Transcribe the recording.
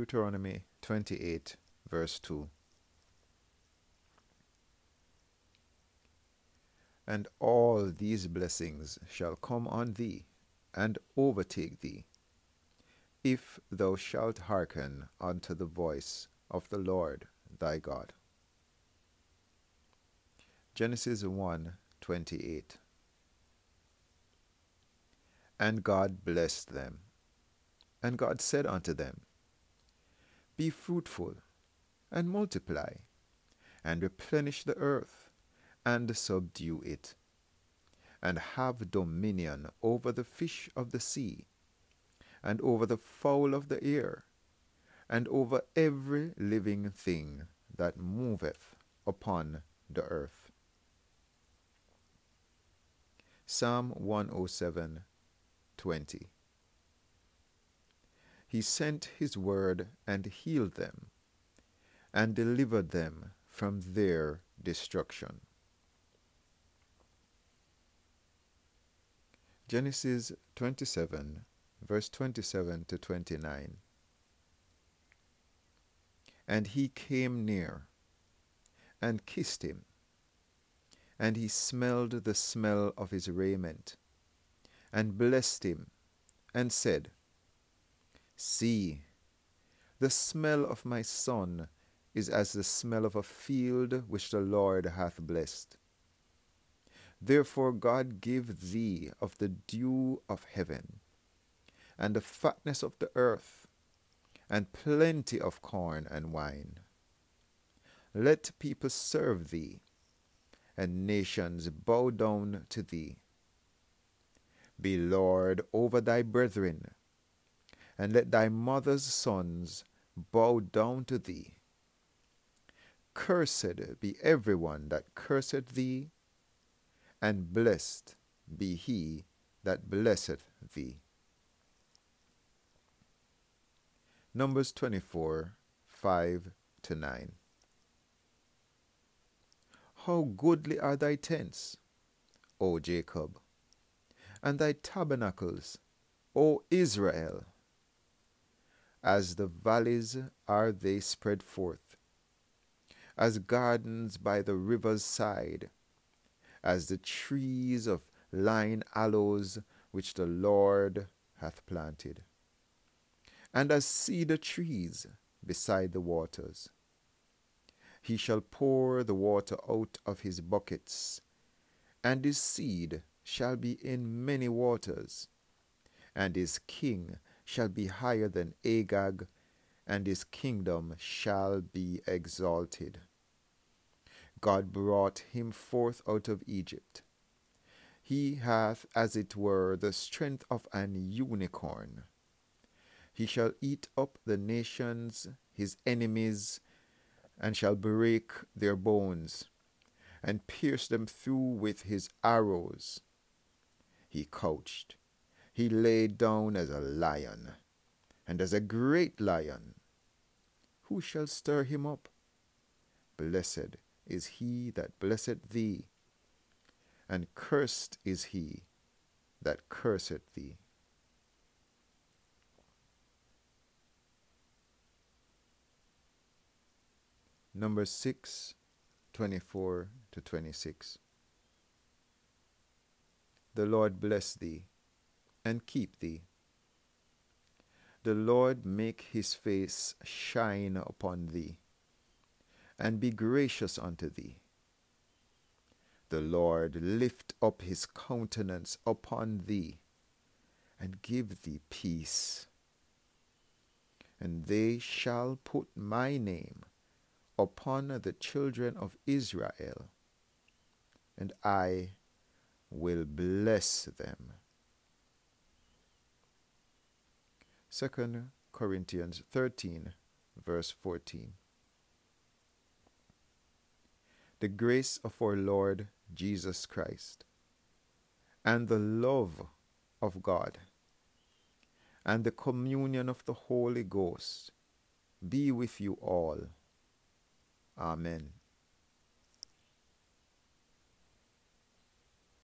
Deuteronomy 28, verse 2. And all these blessings shall come on thee and overtake thee, if thou shalt hearken unto the voice of the Lord thy God. Genesis 1 28. And God blessed them. And God said unto them, Be fruitful, and multiply, and replenish the earth, and subdue it, and have dominion over the fish of the sea, and over the fowl of the air, and over every living thing that moveth upon the earth. Psalm 107 20. He sent his word and healed them, and delivered them from their destruction. Genesis 27, verse 27 to 29. And he came near and kissed him, and he smelled the smell of his raiment and blessed him, and said, See, the smell of my son is as the smell of a field which the Lord hath blessed. Therefore God give thee of the dew of heaven, and the fatness of the earth, and plenty of corn and wine. Let people serve thee, and nations bow down to thee. Be Lord over thy brethren, and let thy mother's sons bow down to thee. Cursed be every one that curseth thee, and blessed be he that blesseth thee. Numbers 24 5 to 9. How goodly are thy tents, O Jacob! and thy tabernacles, O Israel. As the valleys are they spread forth, as gardens by the river's side, as the trees of lign aloes which the Lord hath planted, and as cedar trees beside the waters. He shall pour the water out of his buckets, and his seed shall be in many waters, and his king shall be higher than Agag, and his kingdom shall be exalted. God brought him forth out of Egypt. He hath, as it were, the strength of an unicorn. He shall eat up the nations, his enemies, and shall break their bones, and pierce them through with his arrows he couched. He lay down as a lion, and as a great lion. Who shall stir him up? Blessed is he that blesseth thee, and cursed is he that curseth thee. Number 6, 24 to 26. The Lord bless thee and keep thee. The Lord make his face shine upon thee and be gracious unto thee. The Lord lift up his countenance upon thee and give thee peace. And they shall put my name upon the children of Israel, and I will bless them. 2 Corinthians 13, verse 14. The grace of our Lord Jesus Christ, and the love of God, and the communion of the Holy Ghost be with you all. Amen.